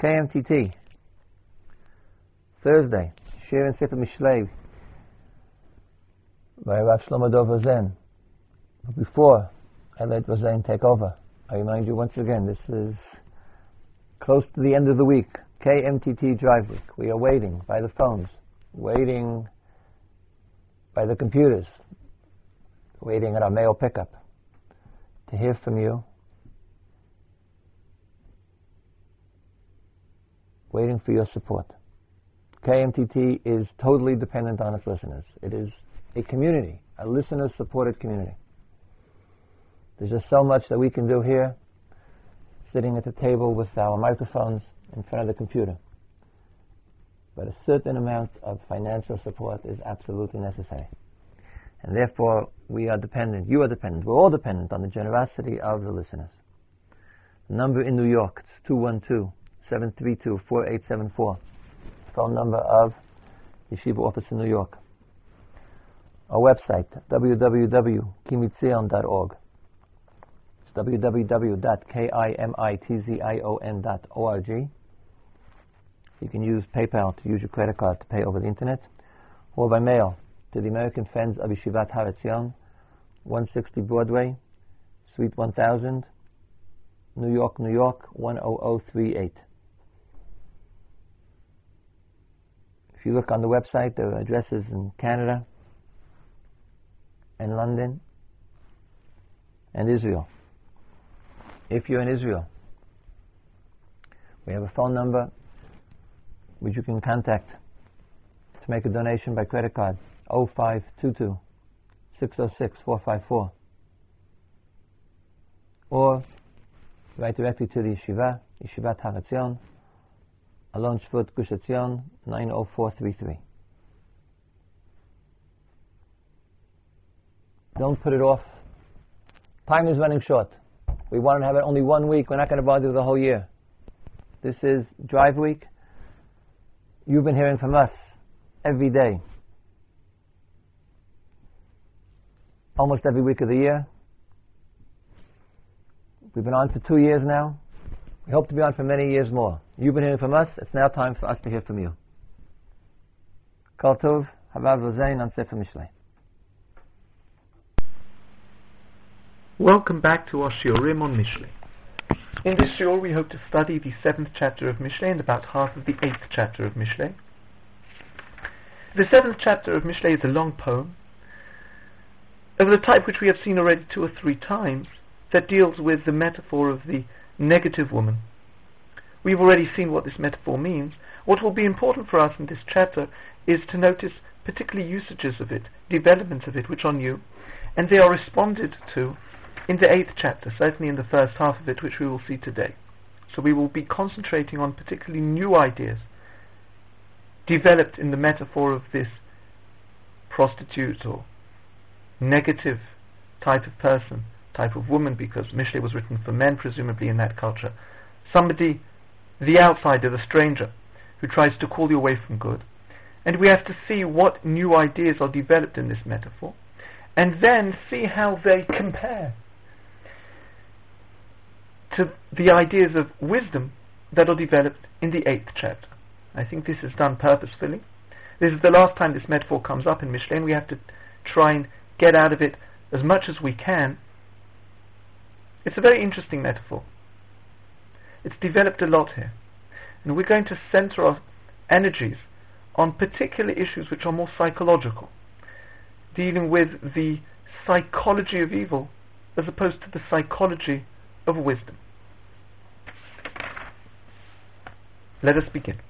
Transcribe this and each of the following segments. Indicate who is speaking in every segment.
Speaker 1: KMTT. Thursday, Shir and Sefer Mishlei by Rav Shlomo Dov. But before I let Rosen take over, I remind you once again, this is close to the end of the week, KMTT Drive Week. We are waiting by the phones, waiting by the computers, waiting at our mail pickup to hear from you, waiting for your support. KMTT is totally dependent on its listeners. It is a community, a listener supported community. There's just so much that we can do here, sitting at the table with our microphones in front of the computer. But a certain amount of financial support is absolutely necessary. And therefore, we are dependent, you are dependent, we're all dependent on the generosity of the listeners. The number in New York, it's 212 732 4874. Phone number of Yeshiva office in New York. Our website, www.kimitzion.org. It's www.kimitzion.org. You can use PayPal to use your credit card to pay over the internet, or by mail to the American Friends of Yeshivat Har Etzion, 160 Broadway, Suite 1000, New York, New York, 10038. If you look on the website, there are addresses in Canada and London and Israel. If you're in Israel, we have a phone number which you can contact to make a donation by credit card 0522 606 454 or write directly to the Yeshiva, Yeshivat Har Etzion, Alon Shvut Gush Etzion, 90433. Don't put it off. Time is running short. We want to have it only one week. We're not going to bother with the whole year. This is Drive Week. You've been hearing from us every day. Almost every week of the year. We've been on for two years now. We hope to be on for many years more. You've been hearing from us. It's now time for us to hear from you. Kol Tov, HaRav Rosen on Sefer Mishlei.
Speaker 2: Welcome back to our Shiurim on Mishlei. In this Shiur, we hope to study the seventh chapter of Mishlei and about half of the eighth chapter of Mishlei. The seventh chapter of Mishlei is a long poem of the type which we have seen already two or three times that deals with the metaphor of the negative woman. We've already seen what this metaphor means. What will be important for us in this chapter is to notice particular usages of it, developments of it, which are new, and they are responded to in the eighth chapter, certainly in the first half of it, which we will see today. So we will be concentrating on particularly new ideas developed in the metaphor of this prostitute or negative type of person, type of woman, because Mishlei was written for men, presumably in that culture. Somebody, the outsider, the stranger, who tries to call you away from good. And we have to see what new ideas are developed in this metaphor, and then see how they compare to the ideas of wisdom that are developed in the eighth chapter. I think this is done purposefully. This is the last time this metaphor comes up in Mishlei, and we have to try and get out of it as much as we can. It's a very interesting metaphor. It's developed a lot here. And we're going to center our energies on particular issues which are more psychological, dealing with the psychology of evil as opposed to the psychology of wisdom. Let us begin.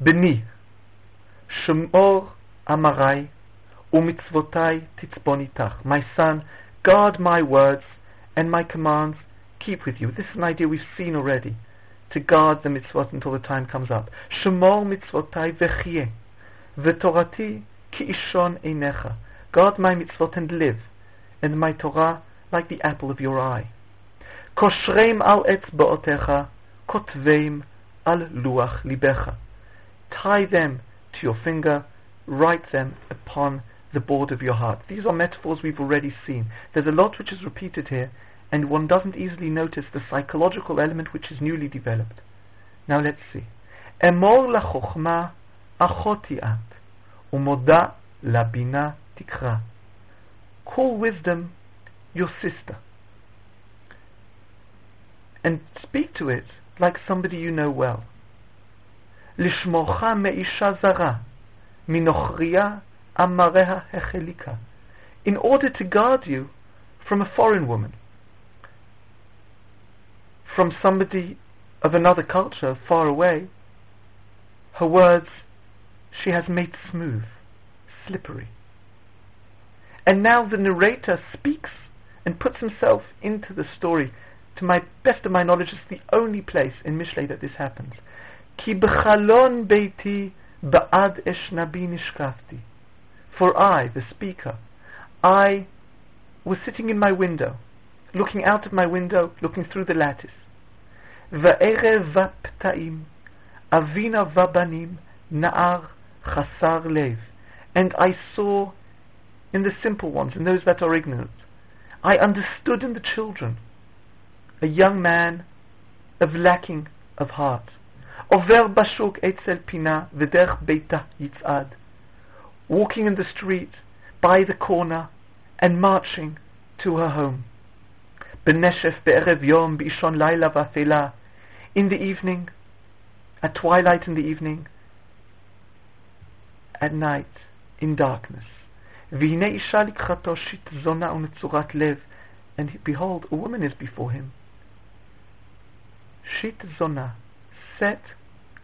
Speaker 2: Beni, Shemor Amarai, Umitzvotai Titzbonitach. My son, guard my words and my commands keep with you. This is an idea we've seen already. To guard the mitzvot until the time comes up. Shemor mitzvotai vechie. V'torati ki ishon einecha. Guard my mitzvot and live, and my Torah like the apple of your eye. Koshreim al etzba'otecha, kotveim al luach libecha. Tie them to your finger, write them upon the board of your heart. These are metaphors we've already seen. There's a lot which is repeated here, and one doesn't easily notice the psychological element which is newly developed. Now let's see. אמור לחוכמה אחותי את, ומודה לבינה תקרא. Call wisdom your sister. And speak to it like somebody you know well. לשמורך מאישה זרה, מנוכריה אמריה החליקה. In order to guard you from a foreign woman, from somebody of another culture far away, her words she has made smooth, slippery. And now the narrator speaks and puts himself into the story. To my best of my knowledge, it's the only place in Mishlei that this happens. Ki b'chalon beiti ba'ad eshnabi nishkafti. For I, the speaker, I was sitting in my window, looking out of my window, looking through the lattice. Va'erev va'pta'im, avina va'banim, na'ar chasar lev. And I saw in the simple ones, in those that are ignorant, I understood in the children a young man of lacking of heart. עובר בשוק אצל פינה ודרך ביתה יצעד. Walking in the street, by the corner, and marching to her home. Beneshef be'erev yom b'ishon laila va'fela. In the evening, at twilight in the evening, at night, in darkness. V'hine isha likchato shit zona u'netzurat lev. And behold, a woman is before him. Shit zona, set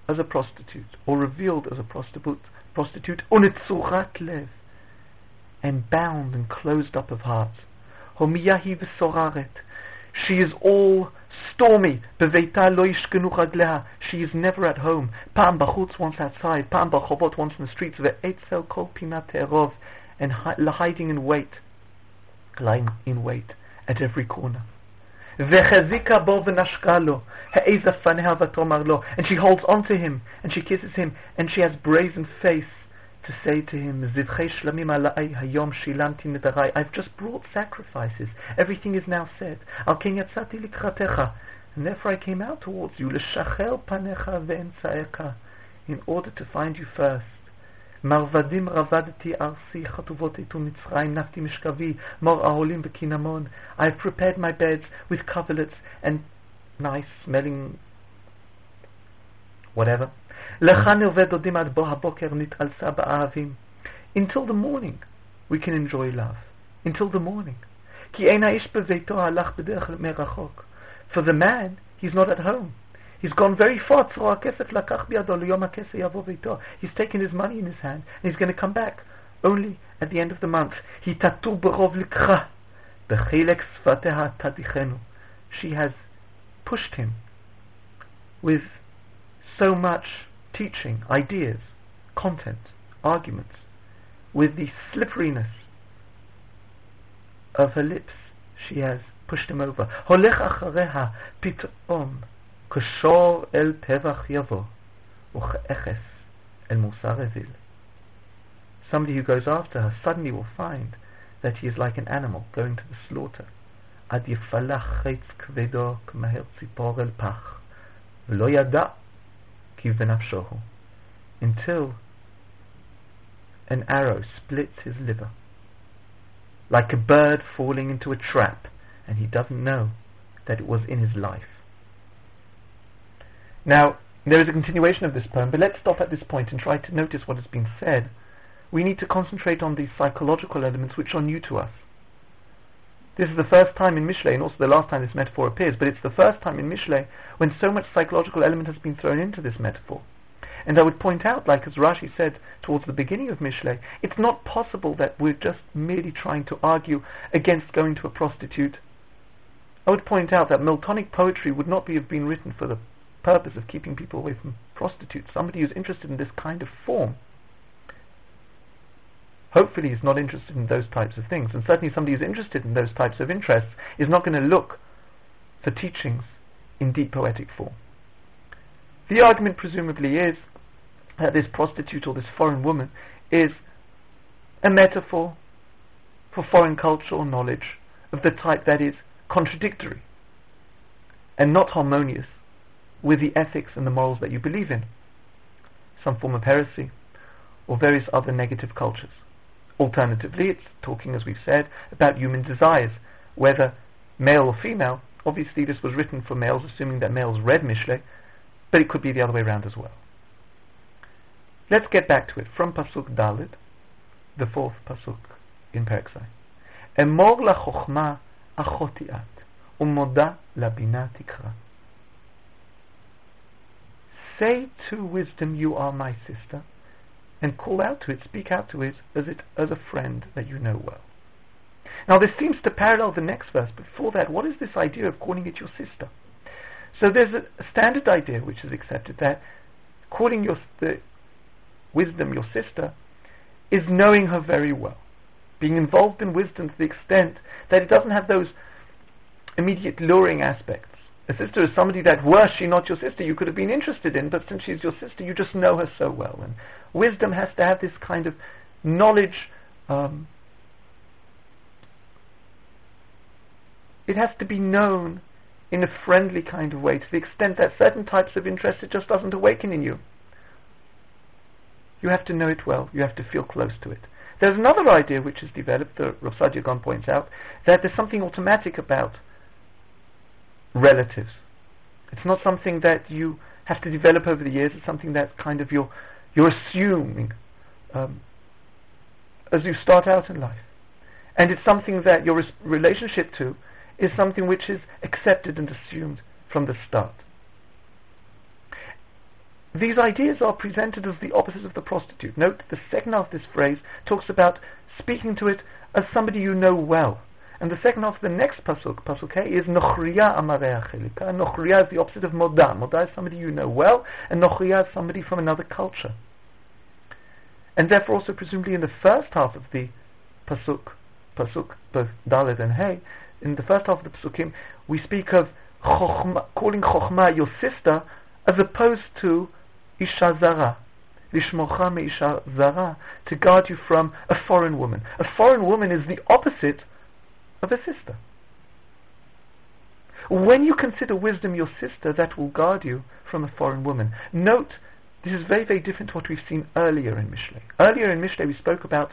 Speaker 2: as a prostitute, or revealed as a prostitute, prostitute unetzurat lev, and bound and closed up of heart. Homiyahi v'soraret, she is all stormy. Beveita lo yishkenu She is never at home. Pam bachutz once outside. Pam bachovot once in the streets. Ve'etzel kol pinat terov. And hiding in wait. Lying in wait at every corner. וחזיקה בו ונשקה לו, העזה פניה ותאמר לו, and she holds on to him, and she kisses him, and she has brazen face to say to him, זבחי שלמים עלי היום שילמתי נדרי, I've just brought sacrifices, everything is now said, על כן יצאתי לקראתך, and therefore I came out towards you, לשחרר פניך ואמצעיך, in order to find you first. מרבדים רבדתי ארסי, חטובות איתו מצרים, נפתי משכבי, מור אהולים וקינמון. I've prepared my beds with coverlets and nice smelling whatever. לך נרווה דודים עד בוא הבוקר נתעלסה באהבים. Until the morning we can enjoy love. Until the morning. כי אין האיש בביתו הלך בדרך מרחוק. For the man, he's not at home. He's gone very far. He's taken his money in his hand and he's going to come back only at the end of the month. She has pushed him with so much teaching, ideas, content, arguments, with the slipperiness of her lips, she has pushed him over. כשור אל טבח יבוא, וכאפס אל מוסר אוויל. Somebody who goes after her suddenly will find that he is like an animal going to the slaughter. עד יפלח חץ כבדו כמהר ציפור אל פח, ולא ידע he v'nafshohu, until an arrow splits his liver, like a bird falling into a trap, and he doesn't know that it was in his life. Now, there is a continuation of this poem, but let's stop at this point and try to notice what has been said. We need to concentrate on these psychological elements which are new to us. This is the first time in Mishlei, and also the last time this metaphor appears, but it's the first time in Mishlei when so much psychological element has been thrown into this metaphor. And I would point out, like as Rashi said towards the beginning of Mishlei, it's not possible that we're just merely trying to argue against going to a prostitute. I would point out that Miltonic poetry would not be, have been written for the purpose of keeping people away from prostitutes. Somebody who's interested in this kind of form hopefully is not interested in those types of things. And certainly somebody who's interested in those types of interests is not going to look for teachings in deep poetic form. The argument presumably is that this prostitute or this foreign woman is a metaphor for foreign cultural knowledge of the type that is contradictory and not harmonious with the ethics and the morals that you believe in, some form of heresy, or various other negative cultures. Alternatively, it's talking, as we've said, about human desires, whether male or female. Obviously, this was written for males, assuming that males read Mishle, but it could be the other way around as well. Let's get back to it from Pasuk Dalet, the fourth Pasuk in Perek Zayin. Emor la chokhma achotiat, umoda bina tikra. Say to wisdom, you are my sister, and call out to it, speak out to it as it as a friend that you know well. Now this seems to parallel the next verse. But before that, what is this idea of calling it your sister? So there's a, standard idea which is accepted that calling your the wisdom your sister is knowing her very well, being involved in wisdom to the extent that it doesn't have those immediate luring aspects. A sister is somebody that, were she not your sister, you could have been interested in, but since she's your sister, you just know her so well. And wisdom has to have this kind of knowledge. Um, it has to be known in a friendly kind of way, to the extent that certain types of interest it just doesn't awaken in you. You have to know it well. You have to feel close to it. There's another idea which is developed, that Rav points out, that there's something automatic about relatives. It's not something that you have to develop over the years. It's something that kind of you're, you're assuming um, as you start out in life. And it's something that your res- relationship to is something which is accepted and assumed from the start. These ideas are presented as the opposite of the prostitute. Note the second half of this phrase talks about speaking to it as somebody you know well. And the second half of the next pasuk, pasuk A, is Nochriya Amareya Chilika. Nochriya is the opposite of Moda. Moda is somebody you know well, and Nochriya is somebody from another culture. And therefore also presumably in the first half of the pasuk, pasuk, both Dalet and Hey, in the first half of the pasukim, we speak of calling Chokhmah your sister, as opposed to Isha Zara. Lishmocha Isha Zara, to guard you from a foreign woman. A foreign woman is the opposite of a sister. When you consider wisdom your sister, that will guard you from a foreign woman. Note, this is very, very different to what we've seen earlier in Mishle. Earlier in Mishle, we spoke about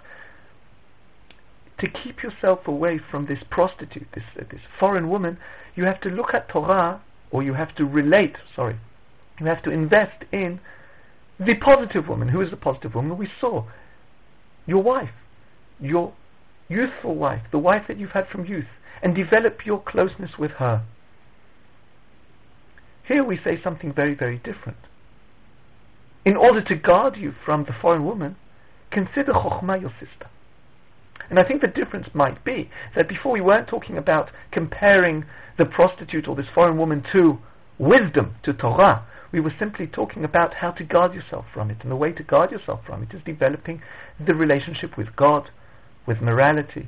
Speaker 2: to keep yourself away from this prostitute, this, uh, this foreign woman, you have to look at Torah, or you have to relate, sorry, you have to invest in the positive woman. Who is the positive woman? We saw your wife, your youthful wife, the wife that you've had from youth, and develop your closeness with her. Here we say something very, very different. In order to guard you from the foreign woman, consider Chokhmah your sister. And I think the difference might be that before we weren't talking about comparing the prostitute or this foreign woman to wisdom, to Torah. We were simply talking about how to guard yourself from it. And the way to guard yourself from it is developing the relationship with God, with morality.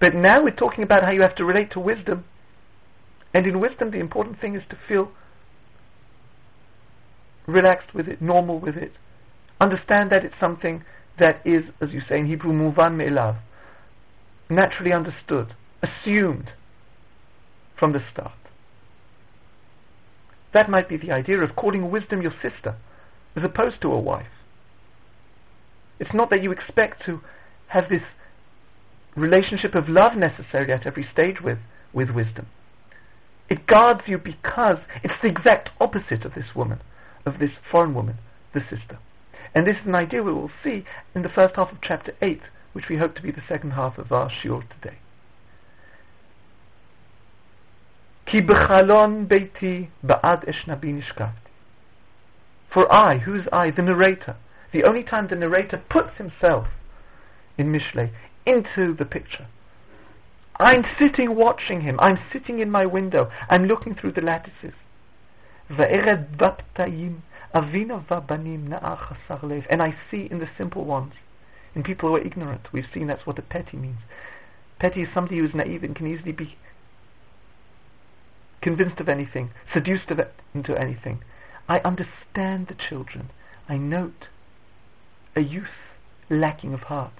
Speaker 2: But now we're talking about how you have to relate to wisdom. And in wisdom, the important thing is to feel relaxed with it, normal with it. Understand that it's something that is, as you say in Hebrew, muvan me'elav, naturally understood, assumed from the start. That might be the idea of calling wisdom your sister, as opposed to a wife. It's not that you expect to have this relationship of love necessary at every stage with, with wisdom. It guards you because it's the exact opposite of this woman, of this foreign woman, the sister. And this is an idea we will see in the first half of chapter 8, which we hope to be the second half of our shiur today. For I, who's I, the narrator, the only time the narrator puts himself in Mishle into the picture. I'm sitting watching him. I'm sitting in my window. I'm looking through the lattices. And I see in the simple ones, in people who are ignorant. We've seen that's what a petty means. Petty is somebody who is naive and can easily be convinced of anything, seduced of into anything. I understand the children. I note a youth lacking of heart.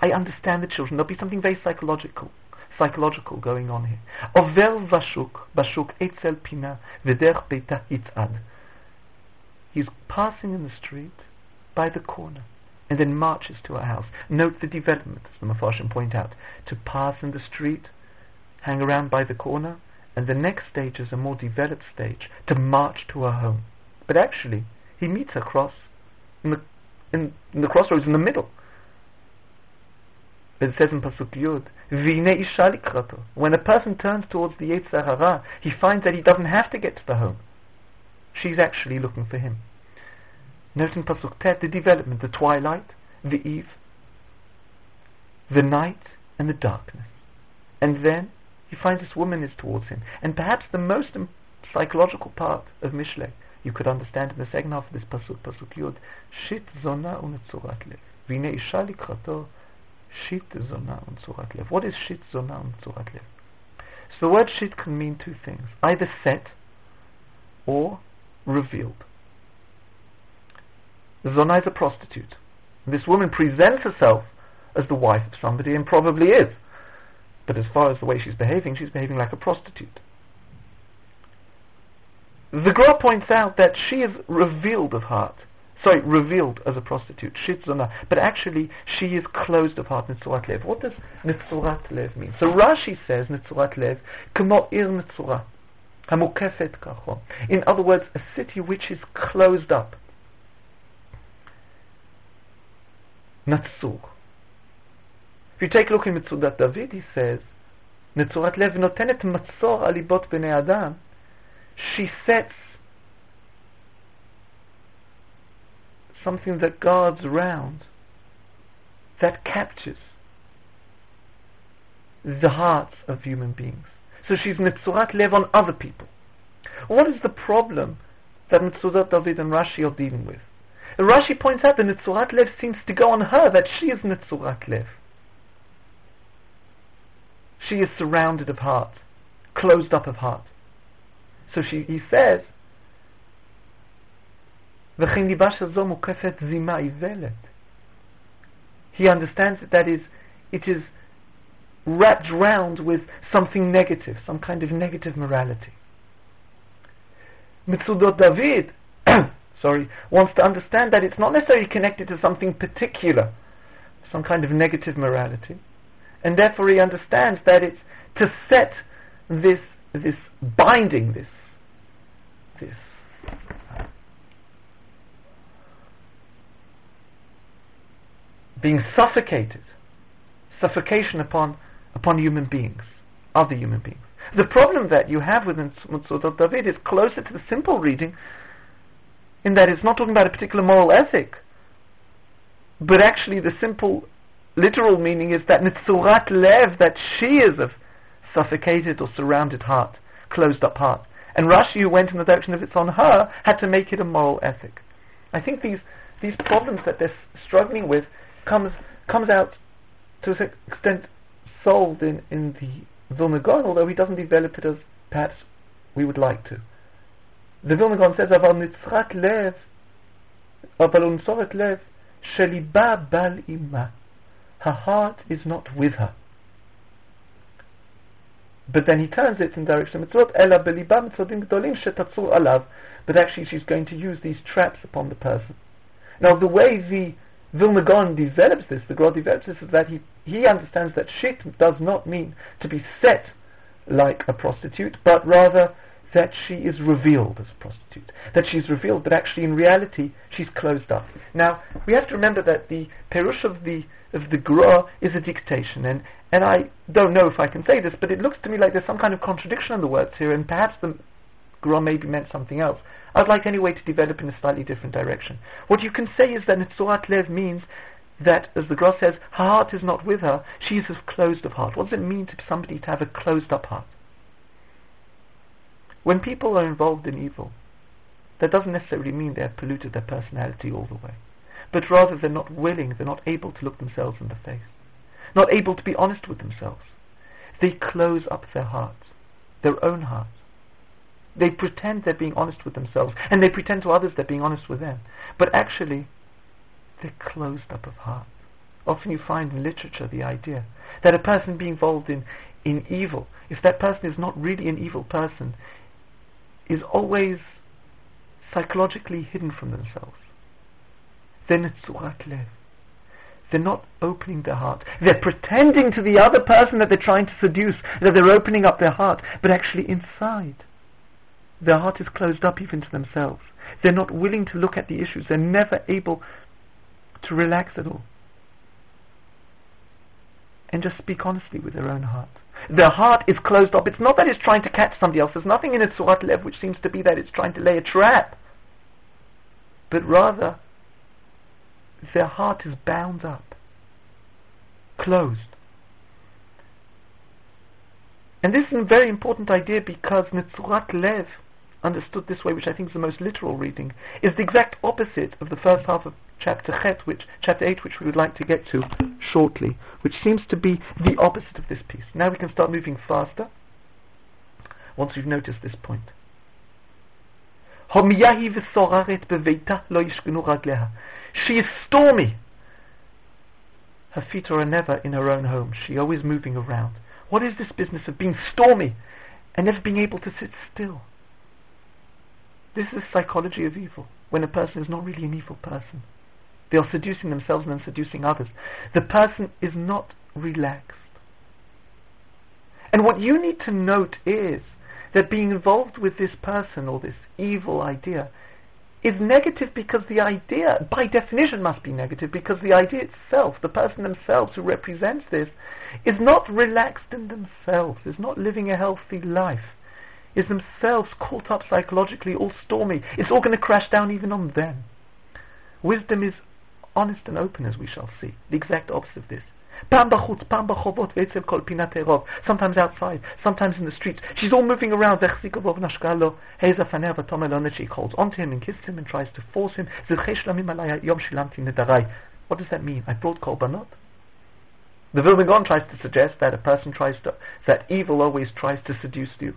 Speaker 2: I understand the children. There'll be something very psychological, psychological going on here. Over vashuk, bashuk etzel pina, v'derch beita. He's passing in the street by the corner and then marches to a house. Note the development, as the Mefarshim point out. To pass in the street, hang around by the corner, and the next stage is a more developed stage, to march to her home. But actually, he meets her cross in the, in, in the crossroads in the middle. It says in Pasuk Yud, When a person turns towards the Yetzer Hara, he finds that he doesn't have to get to the home. She's actually looking for him. Note in Pasuk Tet the development, the twilight, the eve, the night, and the darkness. And then he finds this woman is towards him. And perhaps the most psychological part of Mishle, you could understand in the second half of this Pasuk, Pasuk Yud, Shit zona unetzurat lev. Vine isha likrato, shit zona unetzurat lev. What is shit zona unetzurat lev? So the word shit can mean two things, either set or revealed. Zona is a prostitute. This woman presents herself as the wife of somebody and probably is. But as far as the way she's behaving, she's behaving like a prostitute. The Gra points out that she is revealed of heart sorry, revealed as a prostitute, shitzona, but actually she is closed apart, nitzurat lev. What does nitzurat lev mean? So Rashi says nitzurat lev, kmo ir nitzura, hamukefet kacho. In other words, a city which is closed up. Natsur. If you take a look in Mitzudat David, he says, Netzurat lev notenet matzor alibot b'nei adam, she sets something that guards around, that captures the hearts of human beings. So she's Netzurat Lev on other people. What is the problem that Netzurat David and Rashi are dealing with? And Rashi points out that Netzurat Lev seems to go on her, that she is Netzurat Lev. She is surrounded of heart, closed up of heart. So she, he says, He understands that that is, it is wrapped round with something negative, some kind of negative morality. Mitzudat David sorry, wants to understand that it's not necessarily connected to something particular, some kind of negative morality. And therefore he understands that it's to set this, this binding, this, this being suffocated, suffocation upon, upon human beings, other human beings. The problem that you have with Mitzudat David is closer to the simple reading in that it's not talking about a particular moral ethic, but actually the simple literal meaning is that nitzurat lev, that she is of suffocated or surrounded heart, closed up heart. And Rashi, who went in the direction of it's on her, had to make it a moral ethic. I think these these problems that they're struggling with comes comes out to a certain extent solved in, in the Vilna Gaon, although he doesn't develop it as perhaps we would like to. The Vilna Gaon says, "Aval nitzrat lev, aval unsoret lev, sheliba bal ima." Her heart is not with her. But then he turns it in direction mitzvot, ela beliba mitzvotim gdolim shetatzur alav. But actually, she's going to use these traps upon the person. Now, the way the Vilna Gaon develops this, the Gra develops this, is that he, he understands that shit does not mean to be set like a prostitute, but rather that she is revealed as a prostitute. That she's revealed, but actually in reality she's closed up. Now, we have to remember that the Perush of the of the Gra is a dictation, and, and I don't know if I can say this, but it looks to me like there's some kind of contradiction in the words here, and perhaps the Gra maybe meant something else. I'd like anyway to develop in a slightly different direction. What you can say is that Nitzurat Lev means that, as the Gra says, her heart is not with her, she is as closed of heart. What does it mean to somebody to have a closed up heart? When people are involved in evil, that doesn't necessarily mean they have polluted their personality all the way, but rather they're not willing, they're not able to look themselves in the face, not able to be honest with themselves. They close up their hearts, their own hearts. They pretend they're being honest with themselves, and they pretend to others they're being honest with them, but actually, they're closed up of heart. Often you find in literature the idea that a person being involved in, in evil, if that person is not really an evil person, is always psychologically hidden from themselves, then it's Surat Lev. They're not opening their heart. They're pretending to the other person that they're trying to seduce that they're opening up their heart, but actually inside, their heart is closed up even to themselves. They're not willing to look at the issues. They're never able to relax at all. And just speak honestly with their own heart. Their heart is closed up. It's not that it's trying to catch somebody else. There's nothing in its Surat Lev which seems to be that it's trying to lay a trap. But rather, their heart is bound up, closed. And this is a very important idea because Netzurat Lev, understood this way, which I think is the most literal reading, is the exact opposite of the first half of chapter Chet, which chapter eight, which we would like to get to shortly, which seems to be the opposite of this piece. Now we can start moving faster. Once we've noticed this point. She is stormy. Her feet are never in her own home. She always moving around. What is this business of being stormy and never being able to sit still? This is psychology of evil, when a person is not really an evil person. They are seducing themselves and then seducing others. The person is not relaxed. And what you need to note is that being involved with this person or this evil idea is negative because the idea, by definition, must be negative because the idea itself, the person themselves who represents this, is not relaxed in themselves, is not living a healthy life, is themselves caught up psychologically, all stormy. It's all going to crash down even on them. Wisdom is honest and open, as we shall see, the exact opposite of this. Sometimes outside, sometimes in the streets. She's all moving around. She holds onto him and kisses him and tries to force him. What does that mean? I brought korbanot. The Vilna Gaon tries to suggest that a person tries to, that evil always tries to seduce you,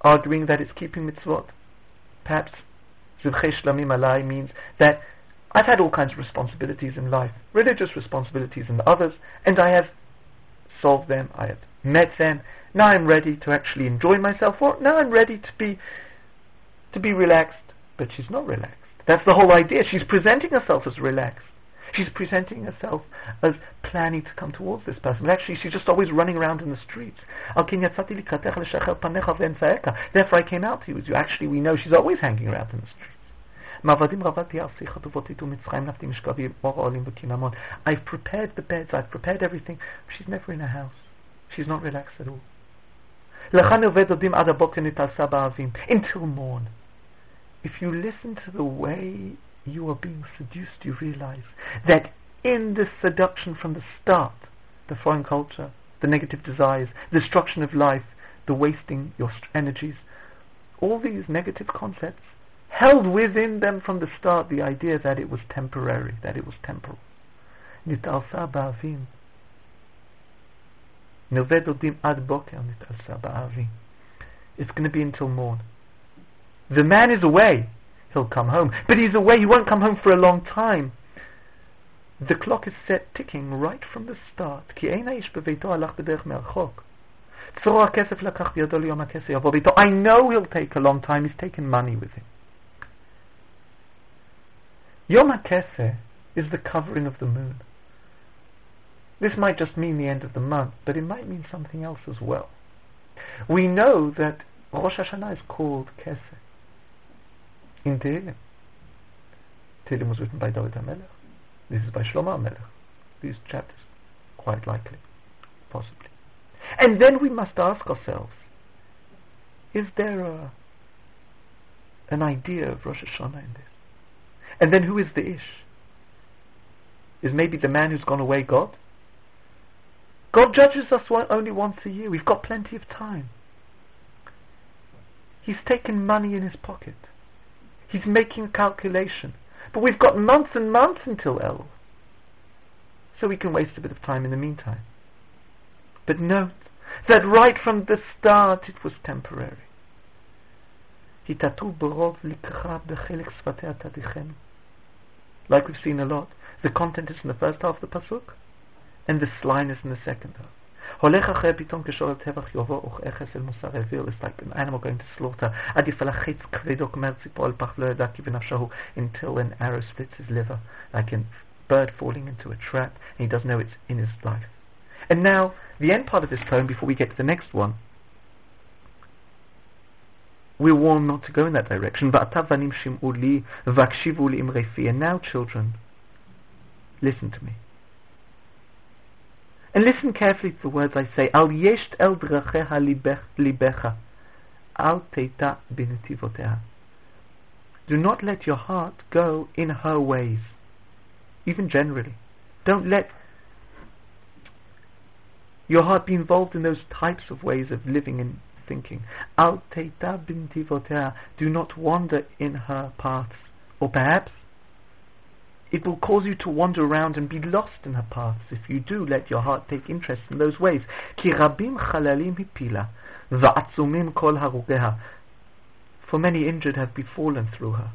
Speaker 2: arguing that it's keeping mitzvot. Perhaps Zivchei Shlamim Alai means that I've had all kinds of responsibilities in life, religious responsibilities and others, and I have solved them, I have met them. Now I'm ready to actually enjoy myself, or now I'm ready to be to be relaxed. But she's not relaxed. That's the whole idea. She's presenting herself as relaxed. She's presenting herself as planning to come towards this person. But actually, she's just always running around in the streets. Therefore, I came out to you. Actually, we know she's always hanging around in the streets. I've prepared the beds, I've prepared everything. She's never in a house. She's not relaxed at all. Until morn. If you listen to the way you are being seduced, you realize that in this seduction from the start, the foreign culture, the negative desires, the destruction of life, the wasting your energies, all these negative concepts held within them from the start the idea that it was temporary, that it was temporal. נתעלסה באבים. נובד עודים עד בוקר נתעלסה באבים. It's going to be until morn. The man is away. He'll come home. But he's away. He won't come home for a long time. The clock is set ticking right from the start. כי אין האיש בביתו הלך בדרך מרחוק. צרור הכסף לקח בידו ליום הכסף יבוא ביתו. I know he'll take a long time. He's taken money with him. Yom HaKeseh is the covering of the moon. This might just mean the end of the month, but it might mean something else as well. We know that Rosh Hashanah is called Keseh in Tehillim. Was written by David HaMelech. This is by Shlomo HaMelech. These chapters, quite likely, possibly. And then we must ask ourselves, is there a, an idea of Rosh Hashanah in this? And then who is the Ish? Is maybe the man who's gone away God? God judges us only once a year. We've got plenty of time. He's taken money in his pocket. He's making a calculation. But we've got months and months until Elul. So we can waste a bit of time in the meantime. But note that right from the start it was temporary. Like we've seen a lot, the content is in the first half of the pasuk, and the line is in the second half. הולך אחרי פתאום כשאול טבח יבוא וכאחס אל מוסר אוויר, it's like an animal going to slaughter. עדיף על החץ כבדו כמר ציפור על פח לא ידע כי בנפשו הוא until an arrow splits his liver, like a bird falling into a trap, and he doesn't know it's in his life. And now, the end part of this poem, before we get to the next one, we're warned not to go in that direction. And now, children, listen to me. And listen carefully to the words I say. Al yesht el dracheha libecha. Al teita binetivoteha. Do not let your heart go in her ways, even generally. Don't let your heart be involved in those types of ways of living and thinking. Al teita binetivoteha. Do not wander in her paths. Or perhaps it will cause you to wander around and be lost in her paths. If you do, let your heart take interest in those ways. כי רבים חללים הפילה, ועצומים כל הרוגיה. For many injured have befallen through her,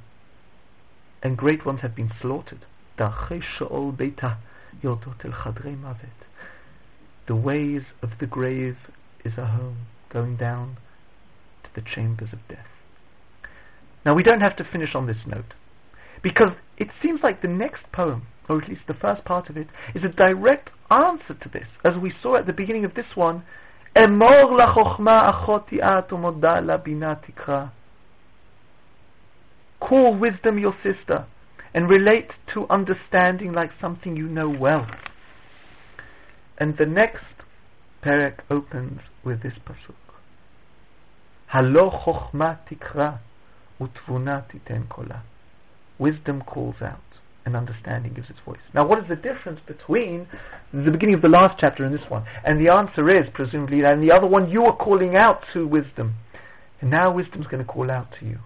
Speaker 2: and great ones have been slaughtered. דרכי שאול ביתה יורדות אל חדרי מוות. The ways of the grave is a home, going down to the chambers of death. Now we don't have to finish on this note. Because it seems like the next poem, or at least the first part of it, is a direct answer to this. As we saw at the beginning of this one, אמור לחוכמה אחותי את ומודה לבינה תקרא. Call wisdom your sister and relate to understanding like something you know well. And the next perek opens with this pasuk. הלא חוכמה תקרא ותבונה תיתן קולה. Wisdom calls out and understanding gives its voice. Now, what is the difference between the beginning of the last chapter and this one? And the answer is, presumably, that in the other one you are calling out to wisdom. And now wisdom's going to call out to you.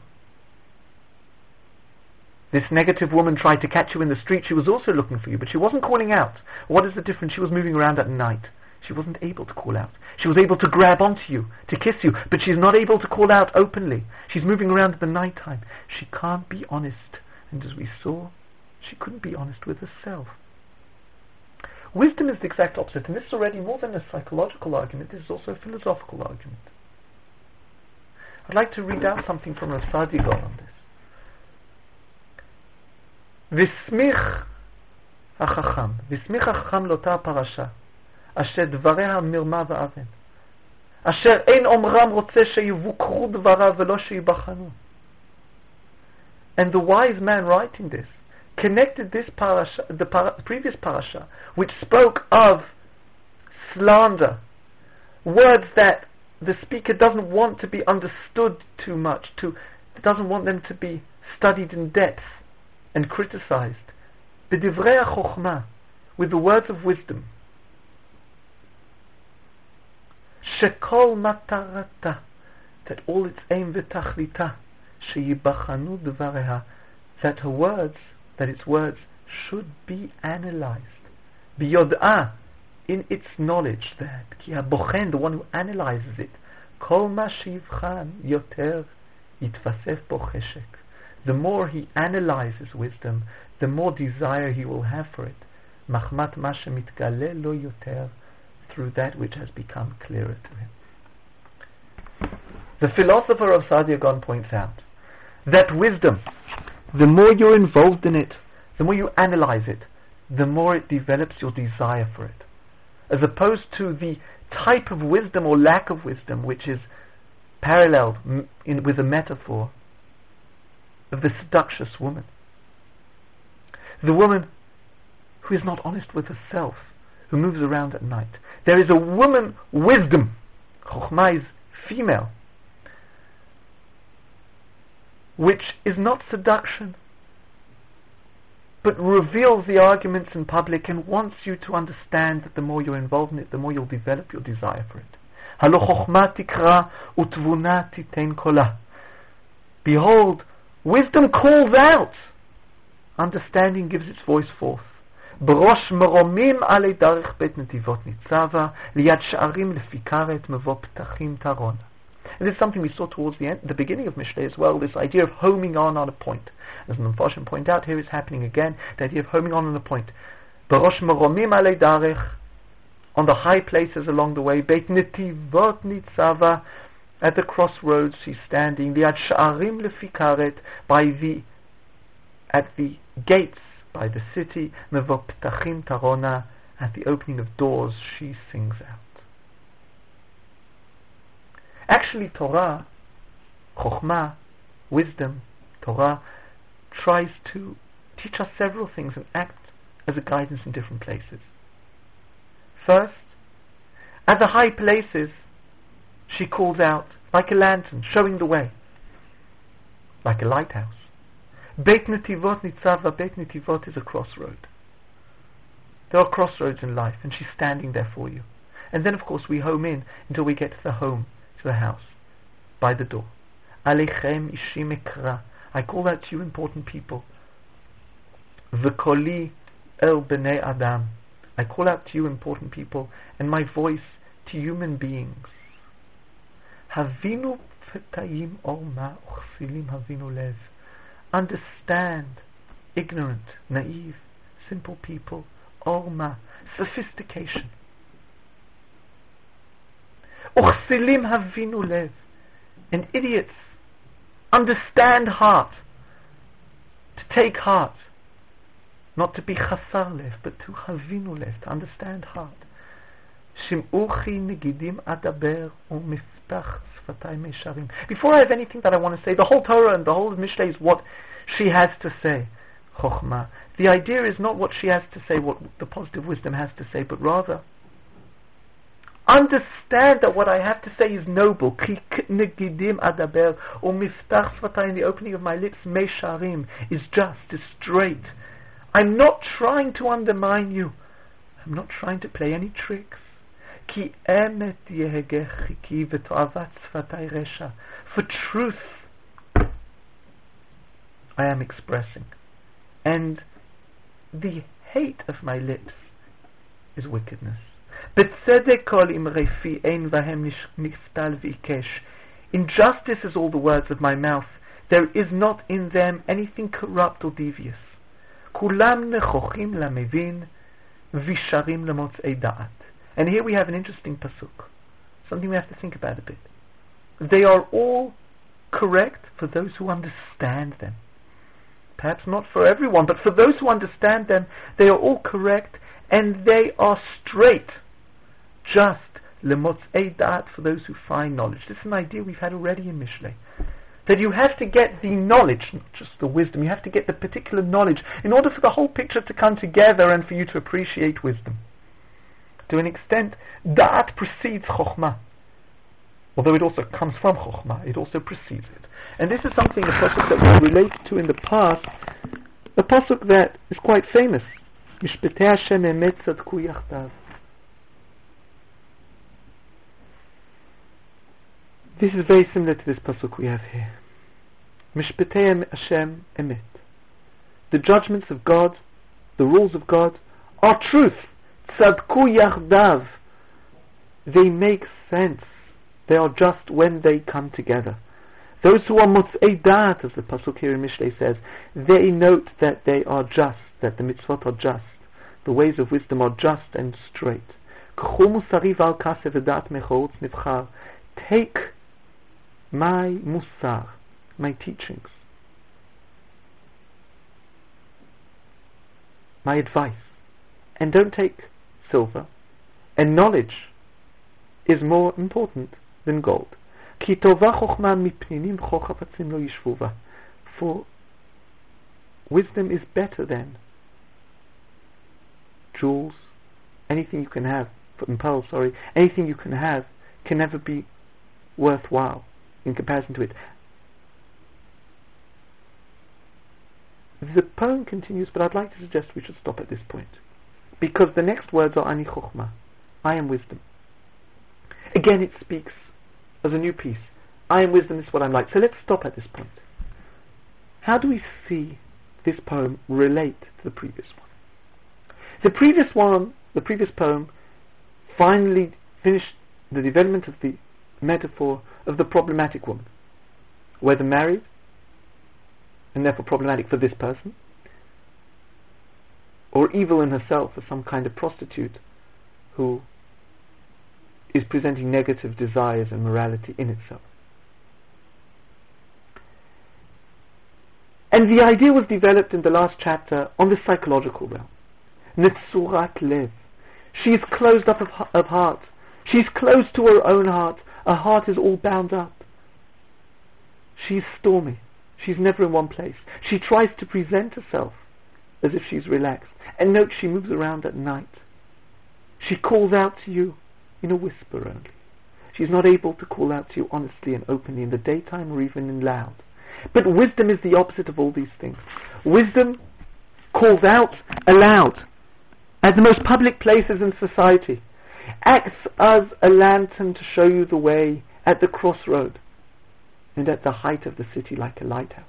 Speaker 2: This negative woman tried to catch you in the street. She was also looking for you, but she wasn't calling out. What is the difference? She was moving around at night. She wasn't able to call out. She was able to grab onto you, to kiss you, but she's not able to call out openly. She's moving around at the night time. She can't be honest and as we saw, she couldn't be honest with herself. Wisdom is the exact opposite, and this is already more than a psychological argument, this is also a philosophical argument. I'd like to read out something from Rav Saadia Gaon on this. Vismich החכם, vismich החכם לאותה הפרשה, אשר דבריה מרמה ואבן, אשר אין אומרם רוצה שיבוקרו דבריו ולא שיבחנו. And the wise man writing this connected this parasha, the para, previous parasha, which spoke of slander, words that the speaker doesn't want to be understood too much, to doesn't want them to be studied in depth and criticized. B'divrei chokhmah, with the words of wisdom. Shekol matarata, that all its aim v'tachlita that her words, that its words should be analyzed. Biyod'ah, in its knowledge that, ki bochen, the one who analyzes it, kol ma shivchan yoter yitvasef bo. The more he analyzes wisdom, the more desire he will have for it. Machmat ma shemitgale lo yoter, through that which has become clearer to him. The philosopher of Saadia points out that wisdom, the more you're involved in it, the more you analyze it, the more it develops your desire for it. As opposed to the type of wisdom or lack of wisdom which is paralleled in, with a metaphor of the seductious woman. The woman who is not honest with herself, who moves around at night. There is a woman wisdom. Chokhmah is female which is not seduction, but reveals the arguments in public and wants you to understand that the more you're involved in it, the more you'll develop your desire for it. Behold, wisdom calls out, understanding gives its voice forth. בראש מרומים עלי דרך בית נתיבות ניצבה, ליד שערים לפי כרת מבוא פתחים תרון. and this is something we saw towards the end, the beginning of Mishlei as well, this idea of homing on on a point. As the Mepharshim point out, here is happening again, the idea of homing on on a point. On the high places along the way. Beit Netivot Nitzava, at the crossroads she's standing. The Sha'arim Lefikaret, by the, at the gates by the city. Mevoptachim Tarona, at the opening of doors she sings out. Actually, Torah, Chokhmah, wisdom, Torah, tries to teach us several things and act as a guidance in different places. First, at the high places, she calls out like a lantern, showing the way, like a lighthouse. Beit Netivot Nitzava, Beit Netivot is a crossroad. There are crossroads in life, and she's standing there for you. And then, of course, we home in until we get to the home, to the house, by the door. Alechem ishim ekra. I call out to you, important people. V'koli el b'nei adam. I call out to you, important people, and my voice to human beings. Havinu fetayim orma uchsilim havinu lev. Understand, ignorant, naive, simple people, orma, sophistication. Uchsilim havinu lev. And idiots understand heart, to take heart, not to be chasar lev, but to havinu lev, to understand heart. Shim'uchi negidim adaber u'miftach sfatay mesharim. Before I have anything that I want to say, the whole Torah and the whole Mishlei is what she has to say. Chokhmah. The idea is not what she has to say, what the positive wisdom has to say, but rather understand that what I have to say is noble. Negidim adaber or svatay in the opening of my lips, mesharim is just, is straight. I'm not trying to undermine you. I'm not trying to play any tricks. Ki emet yehegechiki v'to'avat svatay resha. For truth, I am expressing. And the hate of my lips is wickedness. B'tzedek kol imrefi ein vahem niftal v'ikesh. Injustice is all the words of my mouth. There is not in them anything corrupt or devious. Kulam nechochim lamevin visharim lemotzei da'at. And here we have an interesting pasuk. Something we have to think about a bit. They are all correct for those who understand them. Perhaps not for everyone, but for those who understand them, they are all correct and they are straight just lemotzei dat for those who find knowledge. This is an idea we've had already in Mishlei. That you have to get the knowledge, not just the wisdom, you have to get the particular knowledge in order for the whole picture to come together and for you to appreciate wisdom. To an extent, Da'at precedes Chokhmah. Although it also comes from Chokhmah, it also precedes it. And this is something, a pasuk that we relate to in the past, a pasuk that is quite famous. Mishpetei Hashem emet tzadku. This is very similar to this pasuk we have here. Mishpetei Hashem emet. The judgments of God, the rules of God, are truth. Tzadku yachdav. They make sense. They are just when they come together. Those who are mutzei dat, as the pasuk here in Mishlei says, they note that they are just, that the mitzvot are just, the ways of wisdom are just and straight. Take my musar, my teachings, my advice. And don't take silver. And knowledge is more important than gold. For wisdom is better than jewels, anything you can have, pearls, sorry, anything you can have can never be worthwhile in comparison to it. The poem continues, but I'd like to suggest we should stop at this point. Because the next words are Ani Chokhmah, I am wisdom. Again, it speaks as a new piece. I am wisdom, this is what I'm like. So let's stop at this point. How do we see this poem relate to the previous one? The previous one, the previous poem, finally finished the development of the metaphor of the problematic woman, whether married and therefore problematic for this person, or evil in herself as some kind of prostitute who is presenting negative desires and morality in itself. And the idea was developed in the last chapter on the psychological realm. Netzurat lev. She is closed up of, of heart. She's closed to her own heart. Her heart is all bound up. She's stormy. She's never in one place. She tries to present herself as if she's relaxed. And note she moves around at night. She calls out to you in a whisper only. She's not able to call out to you honestly and openly in the daytime or even in loud. But wisdom is the opposite of all these things. Wisdom calls out aloud at the most public places in society, acts as a lantern to show you the way at the crossroad and at the height of the city like a lighthouse.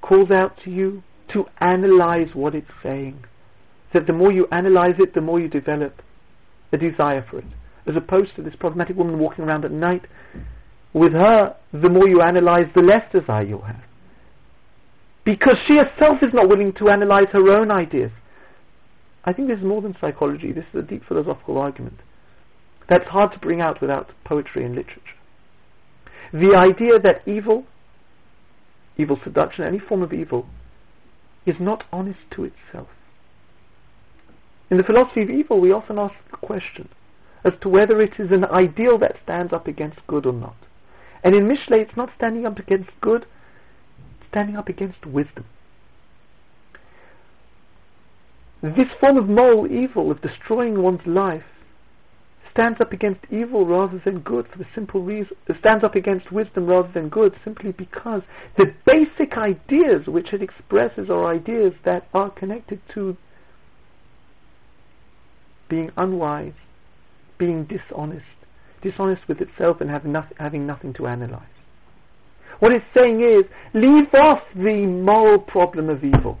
Speaker 2: Calls out to you to analyze what it's saying. That the more you analyze it, the more you develop a desire for it. As opposed to this problematic woman walking around at night with her, the more you analyze, the less desire you'll have. Because she herself is not willing to analyze her own ideas. I think this is more than psychology, this is a deep philosophical argument. That's hard to bring out without poetry and literature. The idea that evil, evil seduction, any form of evil, is not honest to itself. In the philosophy of evil, we often ask the question as to whether it is an ideal that stands up against good or not. And in Mishle, it's not standing up against good, it's standing up against wisdom. This form of moral evil, of destroying one's life, stands up against evil rather than good for the simple reason, stands up against wisdom rather than good simply because the basic ideas which it expresses are ideas that are connected to being unwise, being dishonest, dishonest with itself and nothing, having nothing to analyze. What it's saying is, leave off the moral problem of evil.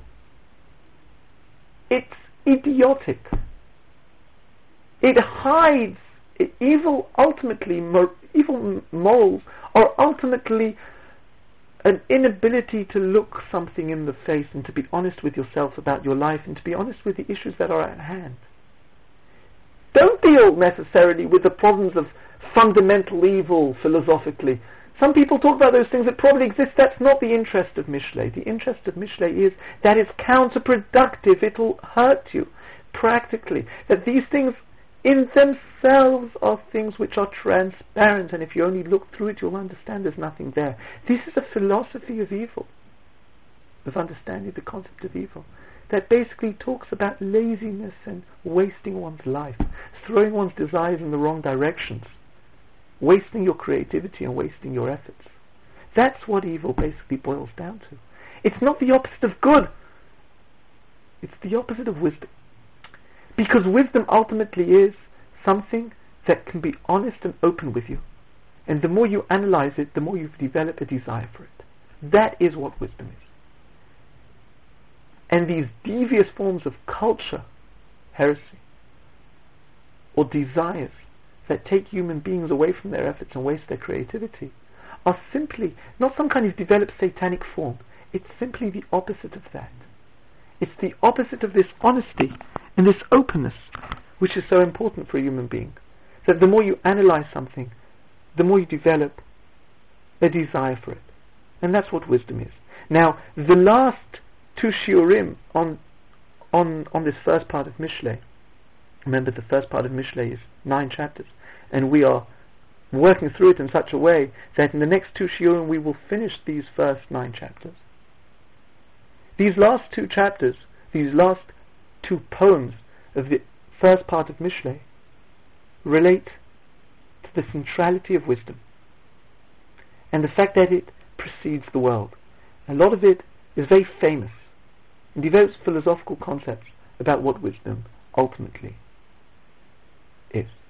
Speaker 2: It's idiotic. It hides evil. Ultimately, evil morals are ultimately an inability to look something in the face and to be honest with yourself about your life and to be honest with the issues that are at hand. Don't deal necessarily with the problems of fundamental evil philosophically. Some people talk about those things that probably exist. That's not the interest of Mishle. The interest of Mishle is that it's counterproductive. It'll hurt you practically. That these things in themselves are things which are transparent, and if you only look through it, you'll understand there's nothing there. This is a philosophy of evil, of understanding the concept of evil, that basically talks about laziness and wasting one's life, throwing one's desires in the wrong directions, wasting your creativity and wasting your efforts. That's what evil basically boils down to. It's not the opposite of good. It's the opposite of wisdom. Because wisdom ultimately is something that can be honest and open with you. And the more you analyze it, the more you develop a desire for it. That is what wisdom is. And these devious forms of culture, heresy, or desires that take human beings away from their efforts and waste their creativity are simply not some kind of developed satanic form. It's simply the opposite of that. It's the opposite of this honesty and this openness, which is so important for a human being. That the more you analyze something, the more you develop a desire for it. And that's what wisdom is. Now, the last two shiurim on, on, on this first part of Mishle, remember the first part of Mishle is nine chapters, and we are working through it in such a way that in the next two shiurim we will finish these first nine chapters. These last two chapters, these last two poems of the first part of Mishle relate to the centrality of wisdom and the fact that it precedes the world. A lot of it is very famous and develops philosophical concepts about what wisdom ultimately is.